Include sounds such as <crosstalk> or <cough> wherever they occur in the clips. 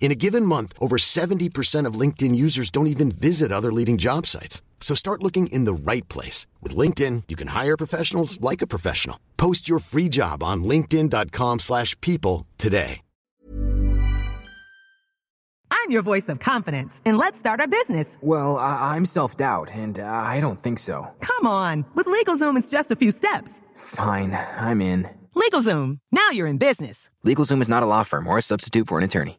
In a given month, over 70% of LinkedIn users don't even visit other leading job sites. So start looking in the right place. With LinkedIn, you can hire professionals like a professional. Post your free job on linkedin.com slash people today. I'm your voice of confidence, and let's start our business. Well, I- I'm self-doubt, and uh, I don't think so. Come on. With LegalZoom, it's just a few steps. Fine, I'm in. LegalZoom. Now you're in business. LegalZoom is not a law firm or a substitute for an attorney.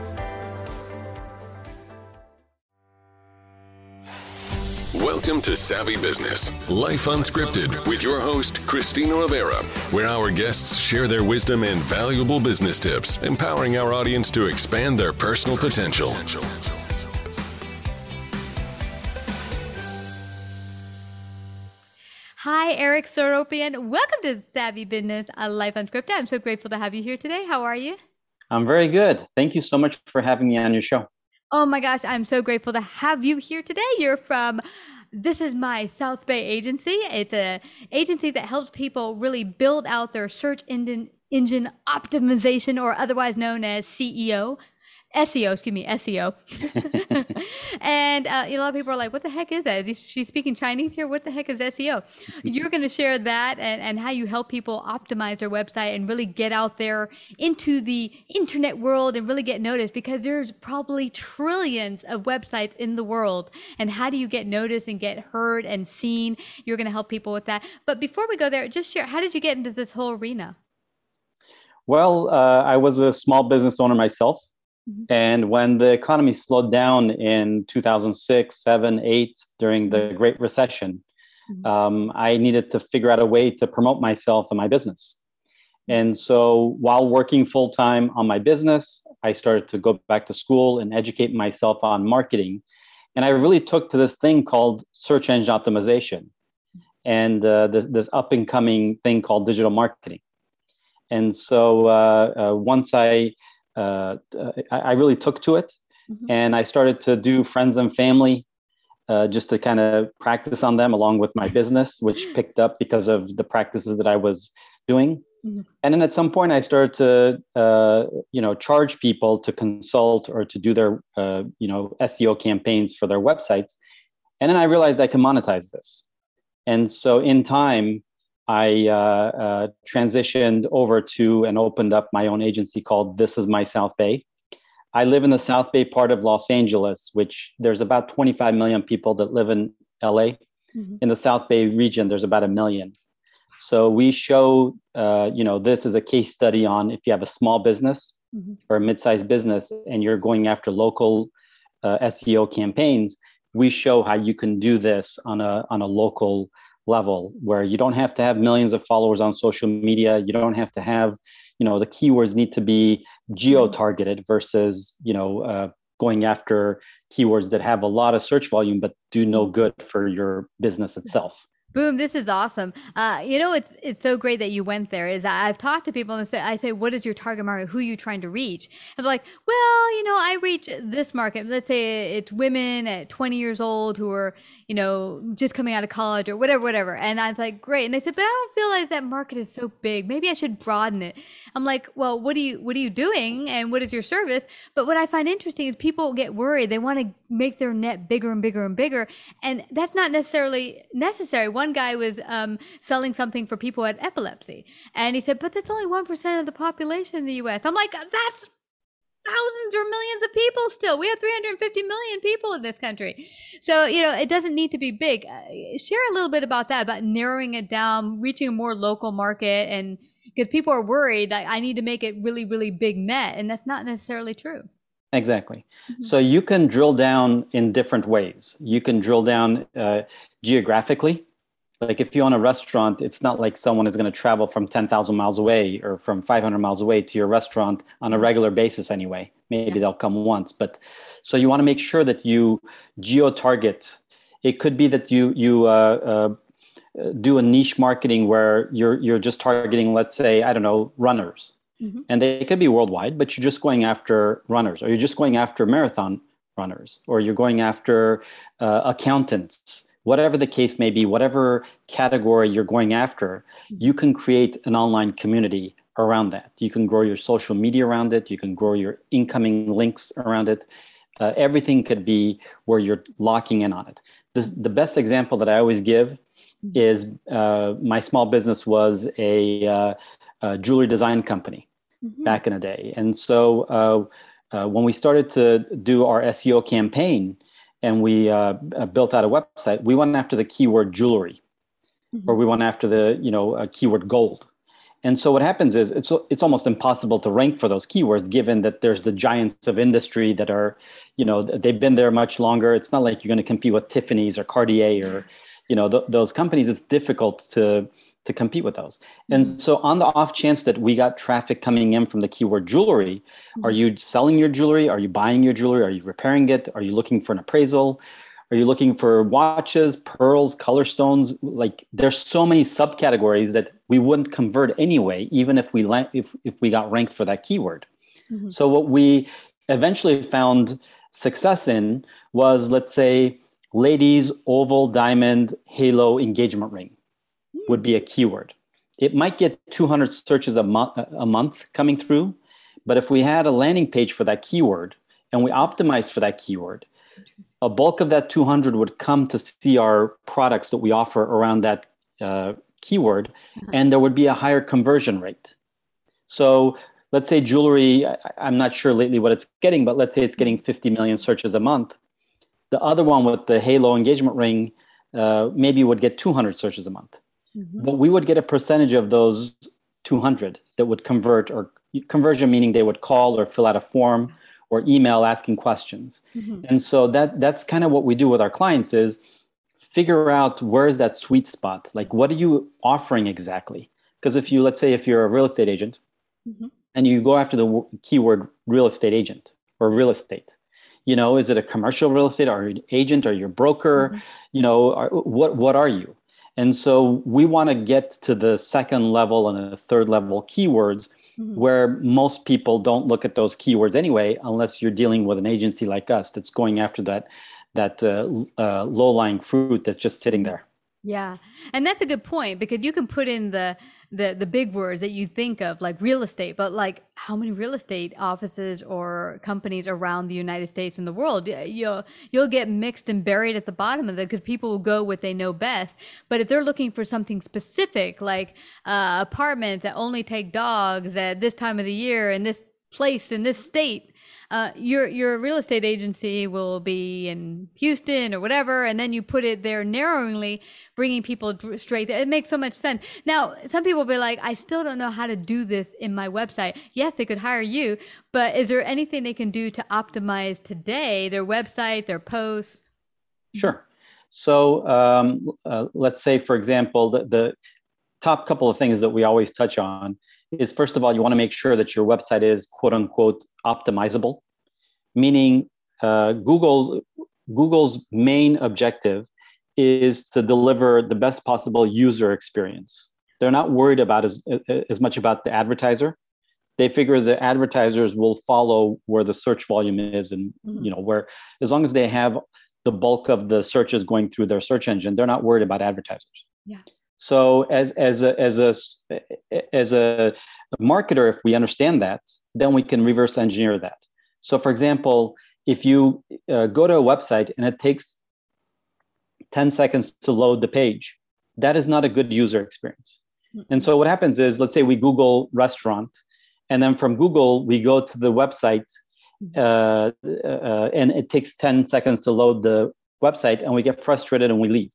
Welcome to Savvy Business, Life Unscripted, with your host, Christina Rivera, where our guests share their wisdom and valuable business tips, empowering our audience to expand their personal potential. Hi, Eric Seropyan. Welcome to Savvy Business, a Life Unscripted. I'm so grateful to have you here today. How are you? I'm very good. Thank you so much for having me on your show. Oh my gosh, I'm so grateful to have you here today. You're from this is my South Bay agency. It's a agency that helps people really build out their search engine engine optimization or otherwise known as CEO. SEO, excuse me, SEO. <laughs> and uh, a lot of people are like, what the heck is that? Is she speaking Chinese here? What the heck is SEO? <laughs> You're going to share that and, and how you help people optimize their website and really get out there into the internet world and really get noticed because there's probably trillions of websites in the world. And how do you get noticed and get heard and seen? You're going to help people with that. But before we go there, just share, how did you get into this whole arena? Well, uh, I was a small business owner myself. Mm-hmm. And when the economy slowed down in 2006, 7, 8, during the Great Recession, mm-hmm. um, I needed to figure out a way to promote myself and my business. And so while working full time on my business, I started to go back to school and educate myself on marketing. And I really took to this thing called search engine optimization and uh, this, this up and coming thing called digital marketing. And so uh, uh, once I uh, I, I, really took to it, mm-hmm. and I started to do friends and family uh, just to kind of practice on them along with my business, which <laughs> picked up because of the practices that I was doing. Mm-hmm. And then at some point, I started to, uh, you know, charge people to consult or to do their, uh, you know, SEO campaigns for their websites. And then I realized I can monetize this. And so in time, I uh, uh, transitioned over to and opened up my own agency called This Is My South Bay. I live in the South Bay part of Los Angeles, which there's about 25 million people that live in LA. Mm-hmm. In the South Bay region, there's about a million. So we show, uh, you know, this is a case study on if you have a small business mm-hmm. or a mid-sized business and you're going after local uh, SEO campaigns, we show how you can do this on a on a local level where you don't have to have millions of followers on social media you don't have to have you know the keywords need to be geo targeted versus you know uh, going after keywords that have a lot of search volume but do no good for your business itself Boom! This is awesome. Uh, you know, it's it's so great that you went there. Is I've talked to people and say, I say, what is your target market? Who are you trying to reach? And they're like, well, you know, I reach this market. Let's say it's women at 20 years old who are, you know, just coming out of college or whatever, whatever. And I was like, great. And they said, but I don't feel like that market is so big. Maybe I should broaden it. I'm like, well, what are you what are you doing and what is your service? But what I find interesting is people get worried. They want to make their net bigger and bigger and bigger, and that's not necessarily necessary. One guy was um, selling something for people with epilepsy, and he said, "But that's only one percent of the population in the U.S." I'm like, that's thousands or millions of people still. We have 350 million people in this country. So, you know, it doesn't need to be big. Uh, share a little bit about that, about narrowing it down, reaching a more local market and because people are worried I need to make it really, really big net. And that's not necessarily true. Exactly. Mm-hmm. So you can drill down in different ways. You can drill down uh, geographically. Like if you own a restaurant, it's not like someone is going to travel from 10,000 miles away or from 500 miles away to your restaurant on a regular basis anyway. Maybe yeah. they'll come once, but so you want to make sure that you geo target. It could be that you you uh, uh, do a niche marketing where you're you're just targeting, let's say, I don't know, runners Mm-hmm. And they could be worldwide, but you're just going after runners, or you're just going after marathon runners, or you're going after uh, accountants, whatever the case may be, whatever category you're going after, mm-hmm. you can create an online community around that. You can grow your social media around it, you can grow your incoming links around it. Uh, everything could be where you're locking in on it. This, the best example that I always give mm-hmm. is uh, my small business was a, uh, a jewelry design company mm-hmm. back in the day. And so uh, uh, when we started to do our SEO campaign and we uh, uh, built out a website, we went after the keyword jewelry, mm-hmm. or we went after the you know keyword gold. And so what happens is it's it's almost impossible to rank for those keywords given that there's the giants of industry that are, you know, they've been there much longer. It's not like you're going to compete with Tiffany's or Cartier or, you know, th- those companies. It's difficult to to compete with those. And mm-hmm. so, on the off chance that we got traffic coming in from the keyword jewelry, mm-hmm. are you selling your jewelry? Are you buying your jewelry? Are you repairing it? Are you looking for an appraisal? Are you looking for watches, pearls, color stones? Like there's so many subcategories that we wouldn't convert anyway, even if we if if we got ranked for that keyword. Mm-hmm. So what we eventually found success in was, let's say, ladies oval diamond halo engagement ring would be a keyword. It might get 200 searches a, mo- a month coming through, but if we had a landing page for that keyword and we optimized for that keyword, a bulk of that 200 would come to see our products that we offer around that uh, keyword, uh-huh. and there would be a higher conversion rate. So let's say jewelry, I, I'm not sure lately what it's getting, but let's say it's getting 50 million searches a month. The other one with the Halo engagement ring uh, maybe would get 200 searches a month. Mm-hmm. But we would get a percentage of those 200 that would convert, or conversion meaning they would call or fill out a form or email asking questions. Mm-hmm. And so that that's kind of what we do with our clients is figure out where's that sweet spot. Like what are you offering exactly? Because if you let's say if you're a real estate agent mm-hmm. and you go after the keyword real estate agent or real estate, you know, is it a commercial real estate? You an agent? or your broker? Mm-hmm. You know, are, what what are you? And so we want to get to the second level and the third level keywords mm-hmm. where most people don't look at those keywords anyway, unless you're dealing with an agency like us that's going after that that uh, uh, low lying fruit that's just sitting there. Yeah. And that's a good point because you can put in the the the big words that you think of like real estate, but like how many real estate offices or companies around the United States and the world? You'll you'll get mixed and buried at the bottom of it because people will go what they know best. But if they're looking for something specific like uh, apartments that only take dogs at this time of the year in this place in this state uh, your your real estate agency will be in Houston or whatever, and then you put it there narrowingly, bringing people straight. It makes so much sense. Now, some people will be like, I still don't know how to do this in my website. Yes, they could hire you, but is there anything they can do to optimize today their website, their posts? Sure. So um, uh, let's say, for example, the, the top couple of things that we always touch on is first of all, you want to make sure that your website is quote unquote optimizable, meaning uh, Google Google's main objective is to deliver the best possible user experience. They're not worried about as, as much about the advertiser. They figure the advertisers will follow where the search volume is, and mm-hmm. you know where as long as they have the bulk of the searches going through their search engine, they're not worried about advertisers. Yeah. So as as a as a as a marketer, if we understand that, then we can reverse engineer that. So, for example, if you uh, go to a website and it takes 10 seconds to load the page, that is not a good user experience. And so what happens is, let's say we Google restaurant, and then from Google we go to the website, uh, uh, and it takes 10 seconds to load the website, and we get frustrated and we leave.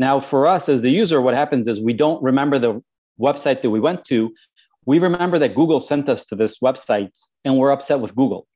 Now, for us as the user, what happens is we don't remember the website that we went to. We remember that Google sent us to this website and we're upset with Google.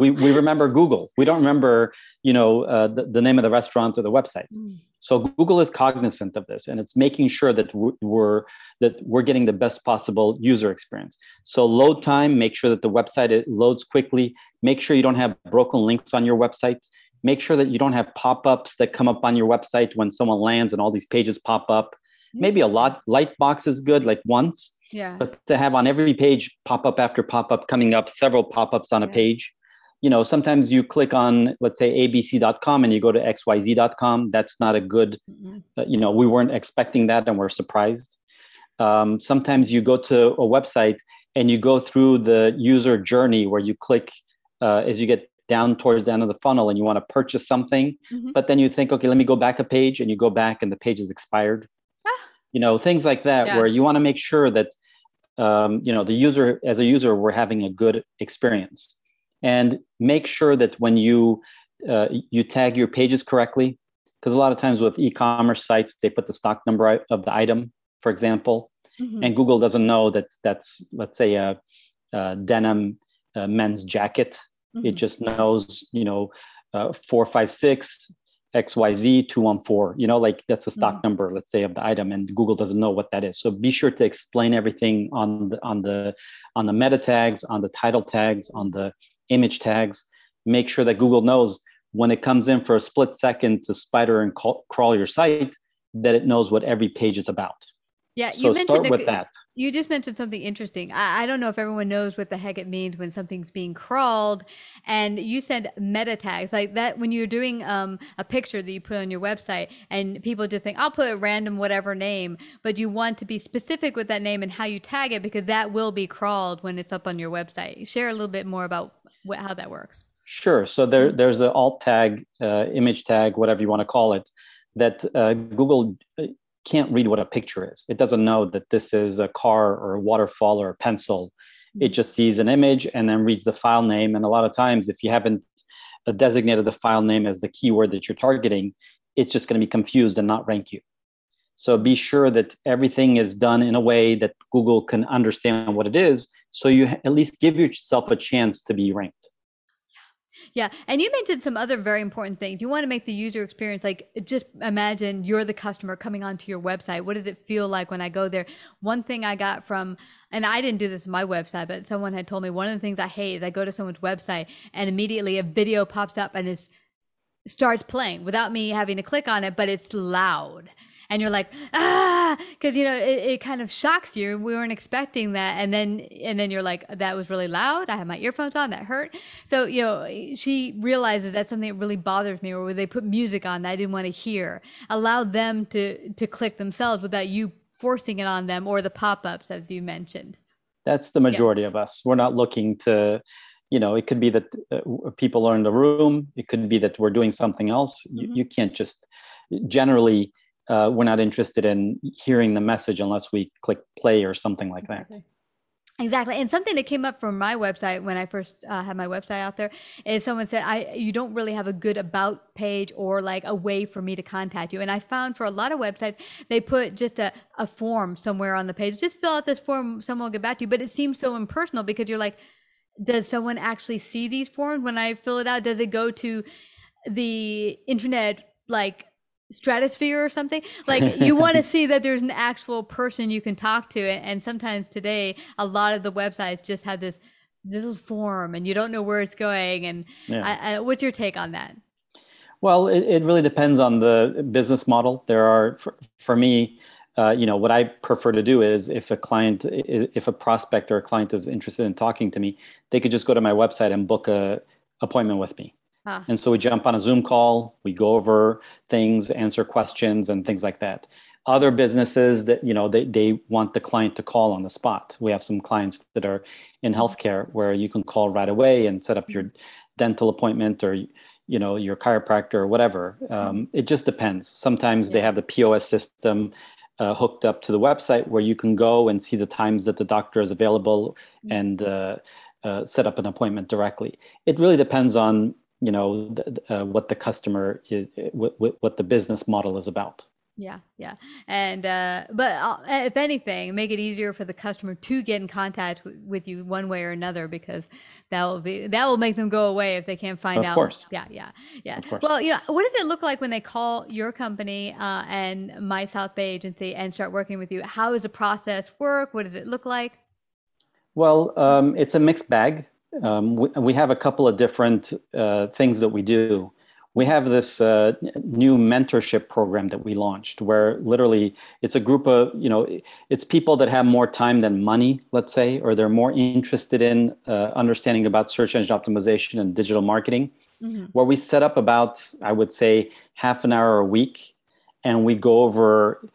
we, we remember Google. We don't remember, you know, uh, the, the, name of the restaurant or the website. Mm. So Google is cognizant of this, and it's making sure that we're that we're getting the best possible user experience. So load time, make sure that the website it loads quickly. Make sure you don't have broken links on your website make sure that you don't have pop-ups that come up on your website when someone lands and all these pages pop up. Maybe a lot light box is good like once yeah. but to have on every page pop-up after pop-up coming up several pop-ups on a page. You know sometimes you click on let's say abc.com and you go to xyz.com that's not a good mm-hmm. uh, you know we weren't expecting that and we're surprised. Um, sometimes you go to a website and you go through the user journey where you click uh, as you get down towards the end of the funnel and you want to purchase something mm-hmm. but then you think okay let me go back a page and you go back and the page is expired ah. you know things like that yeah. where you want to make sure that um, you know the user as a user we're having a good experience and make sure that when you uh, you tag your pages correctly because a lot of times with e-commerce sites they put the stock number of the item for example mm-hmm. and google doesn't know that that's let's say a, a denim uh, men's jacket Mm-hmm. It just knows, you know, uh, 456 XYZ 214, you know, like that's a stock mm-hmm. number, let's say, of the item, and Google doesn't know what that is. So be sure to explain everything on the on the on the meta tags, on the title tags, on the image tags. Make sure that Google knows when it comes in for a split second to spider and call, crawl your site, that it knows what every page is about. Yeah, you so mentioned start with that. You just mentioned something interesting. I, I, don't know if everyone knows what the heck it means when something's being crawled. And you said meta tags, like that when you're doing um, a picture that you put on your website, and people just think, I'll put a random whatever name, but you want to be specific with that name and how you tag it because that will be crawled when it's up on your website. Share a little bit more about what, how that works. Sure. So there, there's an alt tag, uh, image tag, whatever you want to call it, that uh, Google uh, can't read what a picture is. It doesn't know that this is a car or a waterfall or a pencil. It mm-hmm. just sees an image and then reads the file name. And a lot of times, if you haven't uh, designated the file name as the keyword that you're targeting, it's just going to be confused and not rank you. So be sure that everything is done in a way that Google can understand what it is. So you at least give yourself a chance to be ranked. Yeah. And you mentioned some other very important things. You want to make the user experience like just imagine you're the customer coming onto your website. What does it feel like when I go there? One thing I got from, and I didn't do this on my website, but someone had told me one of the things I hate is I go to someone's website and immediately a video pops up and it starts playing without me having to click on it, but it's loud and you're like ah because you know it, it kind of shocks you. We weren't expecting that. And then and then you're like that was really loud. I have my earphones on. That hurt. So you know she realizes that's something that really bothers me or where they put music on that i didn't want to hear allow them to to click themselves without you forcing it on them or the pop-ups as you mentioned. That's the majority yeah. of us. We're not looking to you know it could be that uh, people are in the room. It could be that we're doing something else. Mm-hmm. you, you can't just generally uh, we're not interested in hearing the message unless we click play or something like that. Exactly, and something that came up from my website when I first uh, had my website out there is someone said, "I you don't really have a good about page or like a way for me to contact you." And I found for a lot of websites they put just a, a form somewhere on the page, just fill out this form, someone will get back to you. But it seems so impersonal because you're like, does someone actually see these forms when I fill it out? Does it go to the internet like stratosphere or something like <laughs> you want to see that there's an actual person you can talk to and sometimes today a lot of the websites just have this little form and you don't know where it's going and yeah. I, I, what's your take on that? Well it, it really depends on the business model. There are for, for me uh, you know what i prefer to do is if a client if a prospect or a client is interested in talking to me they could just go to my website and book a appointment with me Huh. And so we jump on a Zoom call, we go over things, answer questions, and things like that. Other businesses that you know they, they want the client to call on the spot. We have some clients that are in healthcare where you can call right away and set up your dental appointment or you know your chiropractor or whatever. Um, it just depends. Sometimes yeah. they have the POS system uh, hooked up to the website where you can go and see the times that the doctor is available mm-hmm. and uh, uh, set up an appointment directly. It really depends on you know uh, what the customer is what, what the business model is about. Yeah yeah. And uh, but I'll, uh, if anything make it easier for the customer to get in contact w- with you one way or another because that will be that will make them go away if they can't find of out. course. yeah yeah yeah. Well you know what does it look like when they call your company uh, and my south bay agency and start working with you? How does the process work? What does it look like? Well um, it's a mixed bag um, we, we, have a couple of different uh, things that we do. We have this uh, new mentorship program that we launched where literally it's a group of, you know, it's people that have more time than money, let's say, or they're more interested in uh, understanding about search engine optimization and digital marketing, mm-hmm. where we set up about, I would say, half an hour a week and we go over,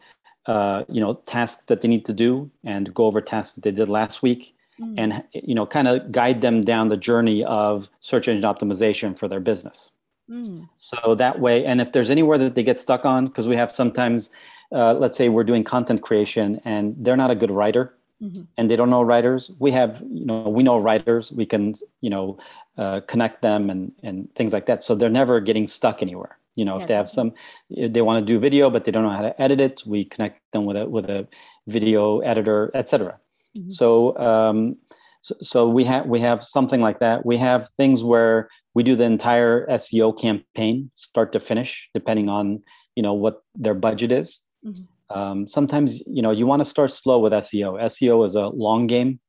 uh, you know, tasks that they need to do and go over tasks that they did last week mm. and you know kind of guide them down the journey of search engine optimization for their business mm. so that way and if there's anywhere that they get stuck on because we have sometimes uh, let's say we're doing content creation and they're not a good writer mm-hmm. and they don't know writers we have you know we know writers we can you know uh, connect them and and things like that so they're never getting stuck anywhere you know yeah, if they have some they want to do video but they don't know how to edit it we connect them with a with a video editor etc Mm-hmm. So, um, so, so we have we have something like that. We have things where we do the entire SEO campaign, start to finish, depending on you know what their budget is. Mm-hmm. Um, sometimes you know you want to start slow with SEO. SEO is a long game,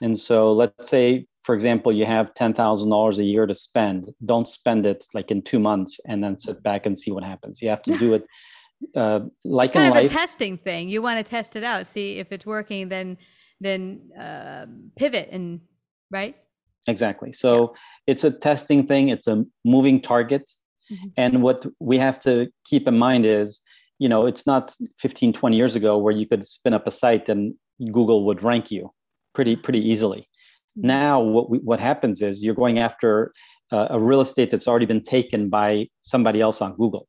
and so let's say for example, you have $10,000 a year to spend. Don't spend it like in two months and then sit back and see what happens. You have to do it <laughs> uh, like it's kind in of life. a testing thing. You want to test it out, see if it's working, then then uh, pivot and right? Exactly. So yeah. it's a testing thing it's a moving target. Mm-hmm. and what we have to keep in mind is you know it's not 15 20 years ago where you could spin up a site and google would rank you pretty pretty easily. Mm-hmm. now what we, what happens is you're going after uh, a real estate that's already been taken by somebody else on google.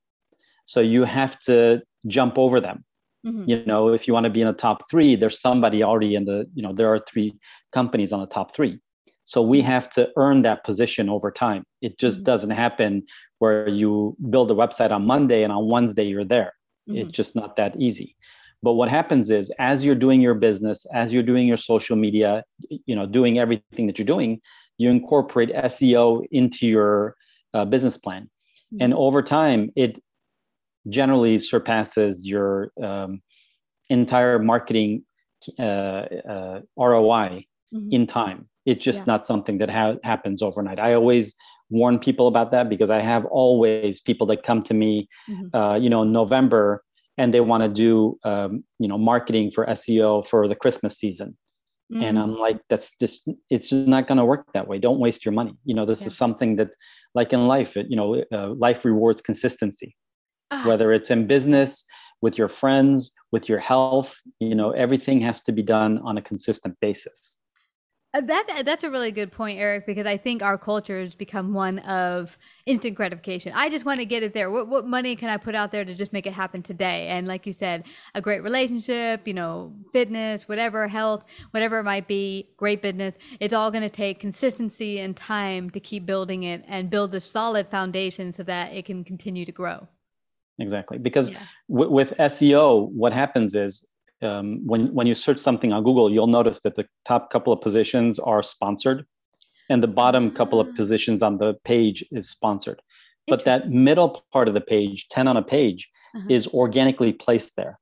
So you have to jump over them Mm-hmm. You know, if you want to be in the top three, there's somebody already in the, you know, there are three companies on the top three. So we mm-hmm. have to earn that position over time. It just mm-hmm. doesn't happen where you build a website on Monday and on Wednesday you're there. Mm-hmm. It's just not that easy. But what happens is as you're doing your business, as you're doing your social media, you know, doing everything that you're doing, you incorporate SEO into your uh, business plan. Mm-hmm. And over time, it generally surpasses your um, entire marketing uh, uh, ROI mm-hmm. in time. It's just yeah. not something that ha- happens overnight. I always warn people about that because I have always people that come to me, mm-hmm. uh, you know, in November and they want to do, um, you know, marketing for SEO for the Christmas season. Mm-hmm. And I'm like, that's just, it's just not going to work that way. Don't waste your money. You know, this yeah. is something that, like in life, it, you know, uh, life rewards consistency whether it's in business with your friends with your health you know everything has to be done on a consistent basis uh, that's that's a really good point, Eric, because I think our culture has become one of instant gratification. I just want to get it there. What what money can I put out there to just make it happen today? And like you said, a great relationship, you know, fitness, whatever, health, whatever it might be, great business. It's all going to take consistency and time to keep building it and build the solid foundation so that it can continue to grow exactly because yeah. w- with seo what happens is um, when when you search something on google you'll notice that the top couple of positions are sponsored and the bottom couple of ah. positions on the page is sponsored but that middle part of the page 10 on a page uh-huh. is organically placed there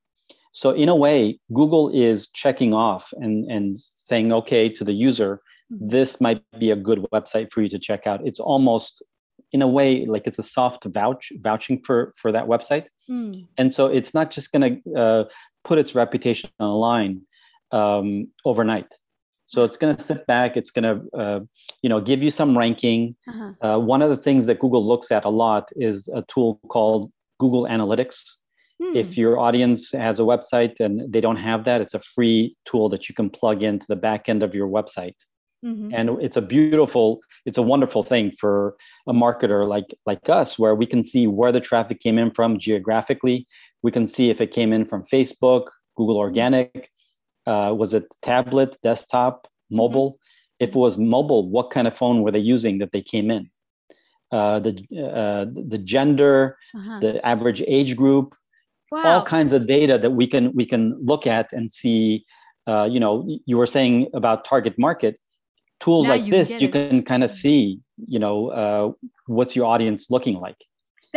so in a way google is checking off and and saying okay to the user mm-hmm. this might be a good website for you to check out it's almost in a way like it's a soft vouch vouching for for that website mm. and so it's not just going to uh, put its reputation on the line um, overnight so it's going to sit back. It's going to, uh, you know, give you some ranking. Uh-huh. Uh, one of the things that Google looks at a lot is a tool called Google Analytics. Hmm. If your audience has a website and they don't have that, it's a free tool that you can plug into the back end of your website. Mm-hmm. And it's a beautiful, it's a wonderful thing for a marketer like like us, where we can see where the traffic came in from geographically. We can see if it came in from Facebook, Google Organic, uh, was it tablet, desktop, mm-hmm. mobile? Mm-hmm. If it was mobile, what kind of phone were they using that they came in? Uh, the uh, the gender, uh-huh. the average age group, wow. all kinds of data that we can we can look at and see. Uh, you know, you were saying about target market tools now like you this. You can kind of see, you know, uh, what's your audience looking like.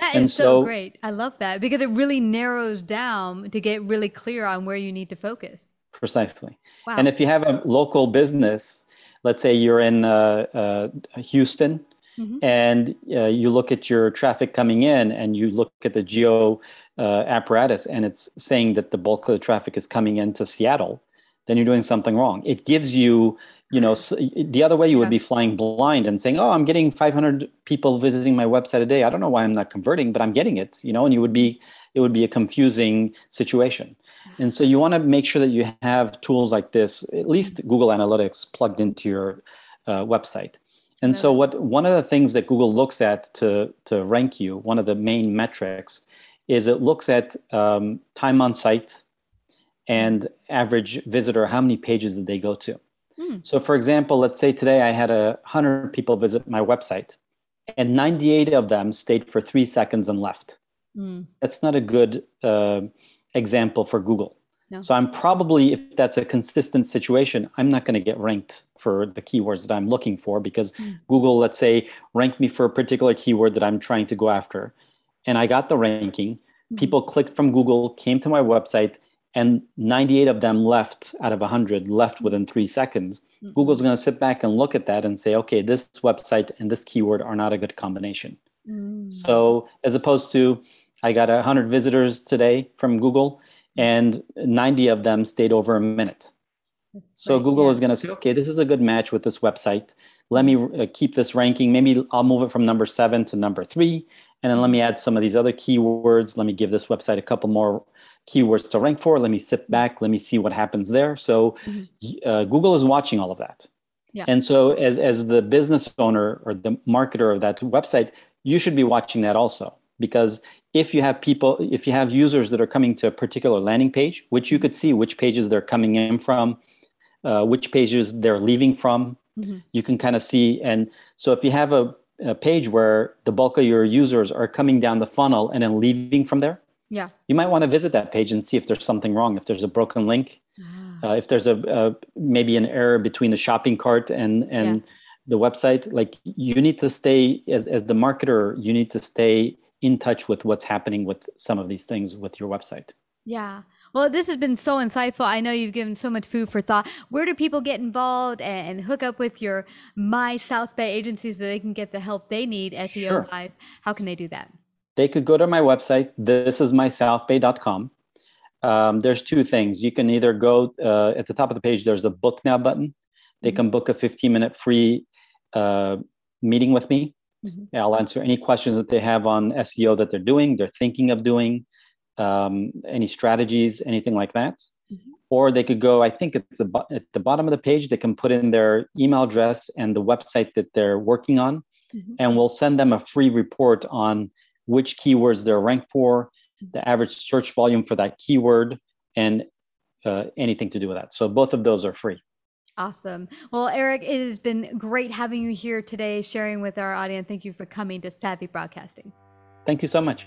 That and is so, so great. I love that because it really narrows down to get really clear on where you need to focus. Precisely. Wow. And if you have a local business, let's say you're in uh, uh, Houston, mm-hmm. and uh, you look at your traffic coming in, and you look at the geo uh, apparatus, and it's saying that the bulk of the traffic is coming into Seattle, then you're doing something wrong. It gives you, you know, the other way you would be flying blind and saying, "Oh, I'm getting 500 people visiting my website a day. I don't know why I'm not converting, but I'm getting it." You know, and you would be, it would be a confusing situation. And so you want to make sure that you have tools like this, at least Google Analytics plugged into your uh, website. And so what one of the things that Google looks at to, to rank you, one of the main metrics, is it looks at um, time on site and average visitor, how many pages did they go to? Hmm. So for example, let's say today I had a hundred people visit my website and 98 of them stayed for three seconds and left. Hmm. That's not a good uh, example for Google. No. So I'm probably, if that's a consistent situation, I'm not going to get ranked for the keywords that I'm looking for because mm. Google, let's say, ranked me for a particular keyword that I'm trying to go after. And I got the ranking. Mm. People clicked from Google, came to my website, and 98 of them left out of 100, left within three seconds. Mm. Google's going to sit back and look at that and say, okay, this website and this keyword are not a good combination. Mm. So as opposed to, I got 100 visitors today from Google, and 90 of them stayed over a minute. so Google yeah. is going to say, okay, this is a good match with this website. Let me uh, keep this ranking. Maybe I'll move it from number seven to number three. And then let me add some of these other keywords. Let me give this website a couple more keywords to rank for. Let me sit back. Let me see what happens there. So mm-hmm. uh, Google is watching all of that. Yeah. And so as, as the business owner or the marketer of that website, you should be watching that also because if you have people if you have users that are coming to a particular landing page which you could see which pages they're coming in from uh, which pages they're leaving from mm-hmm. you can kind of see and so if you have a, a, page where the bulk of your users are coming down the funnel and then leaving from there yeah you might want to visit that page and see if there's something wrong if there's a broken link ah. uh, if there's a, a, maybe an error between the shopping cart and and yeah. the website like you need to stay as, as the marketer you need to stay in touch with what's happening with some of these things with your website. Yeah. Well, this has been so insightful. I know you've given so much food for thought. Where do people get involved and, hook up with your My South Bay agency so they can get the help they need SEO sure. wise? How can they do that? They could go to my website, thisismysouthbay.com. Um, there's two things. You can either go uh, at the top of the page, there's a book now button. They can book a 15 minute free uh, meeting with me Mm-hmm. I'll answer any questions that they have on SEO that they're doing, they're thinking of doing, um, any strategies, anything like that. Mm-hmm. Or they could go, I think it's a, at the bottom of the page, they can put in their email address and the website that they're working on, mm-hmm. and we'll send them a free report on which keywords they're ranked for, the average search volume for that keyword, and uh, anything to do with that. So both of those are free. Awesome. Well, Eric, it has been great having you here today, sharing with our audience. Thank you for coming to Savvy Broadcasting. Thank you so much.